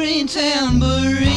green tambourine.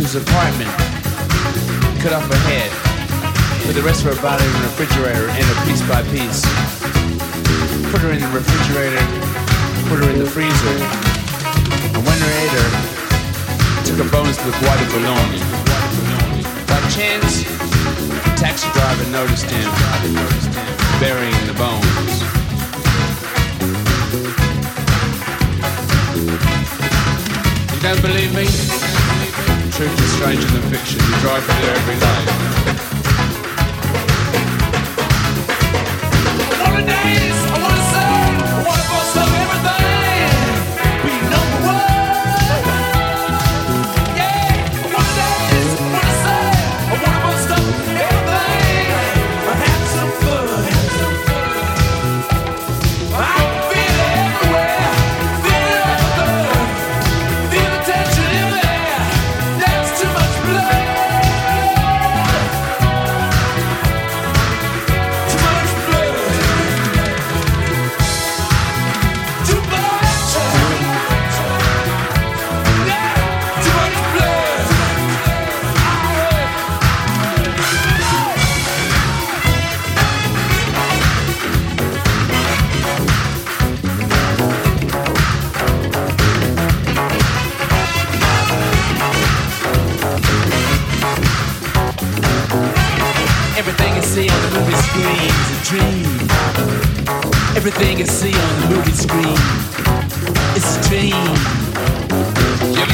His apartment, cut off her head, put the rest of her body in the refrigerator, and her piece by piece. Put her in the refrigerator, put her in the freezer. And when her ate her, took her bones the Bois de By chance, the taxi driver noticed him burying the bones. You don't believe me? Truth is stranger than fiction. You drive through there every day. One of the days, I wanna say, I wanna bust up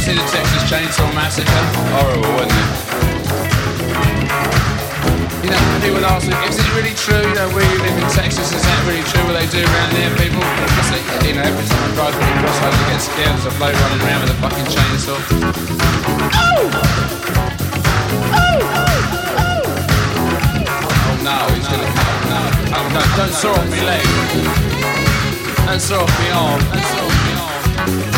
see the Texas Chainsaw Massacre? Horrible, wasn't it? You know, people ask me, is it really true? You know, where you live in Texas, is that really true? What they do around there, people? I say, yeah, you know, every time I drive through the crossroads, I get scared. There's a bloke running around with a fucking chainsaw. Oh Oh! Oh, no, he's gonna come. No, oh no, don't saw off my leg. Don't saw off my arm. Don't saw off my arm.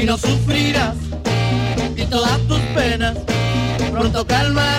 Y no sufrirás y todas tus penas pronto calmarán.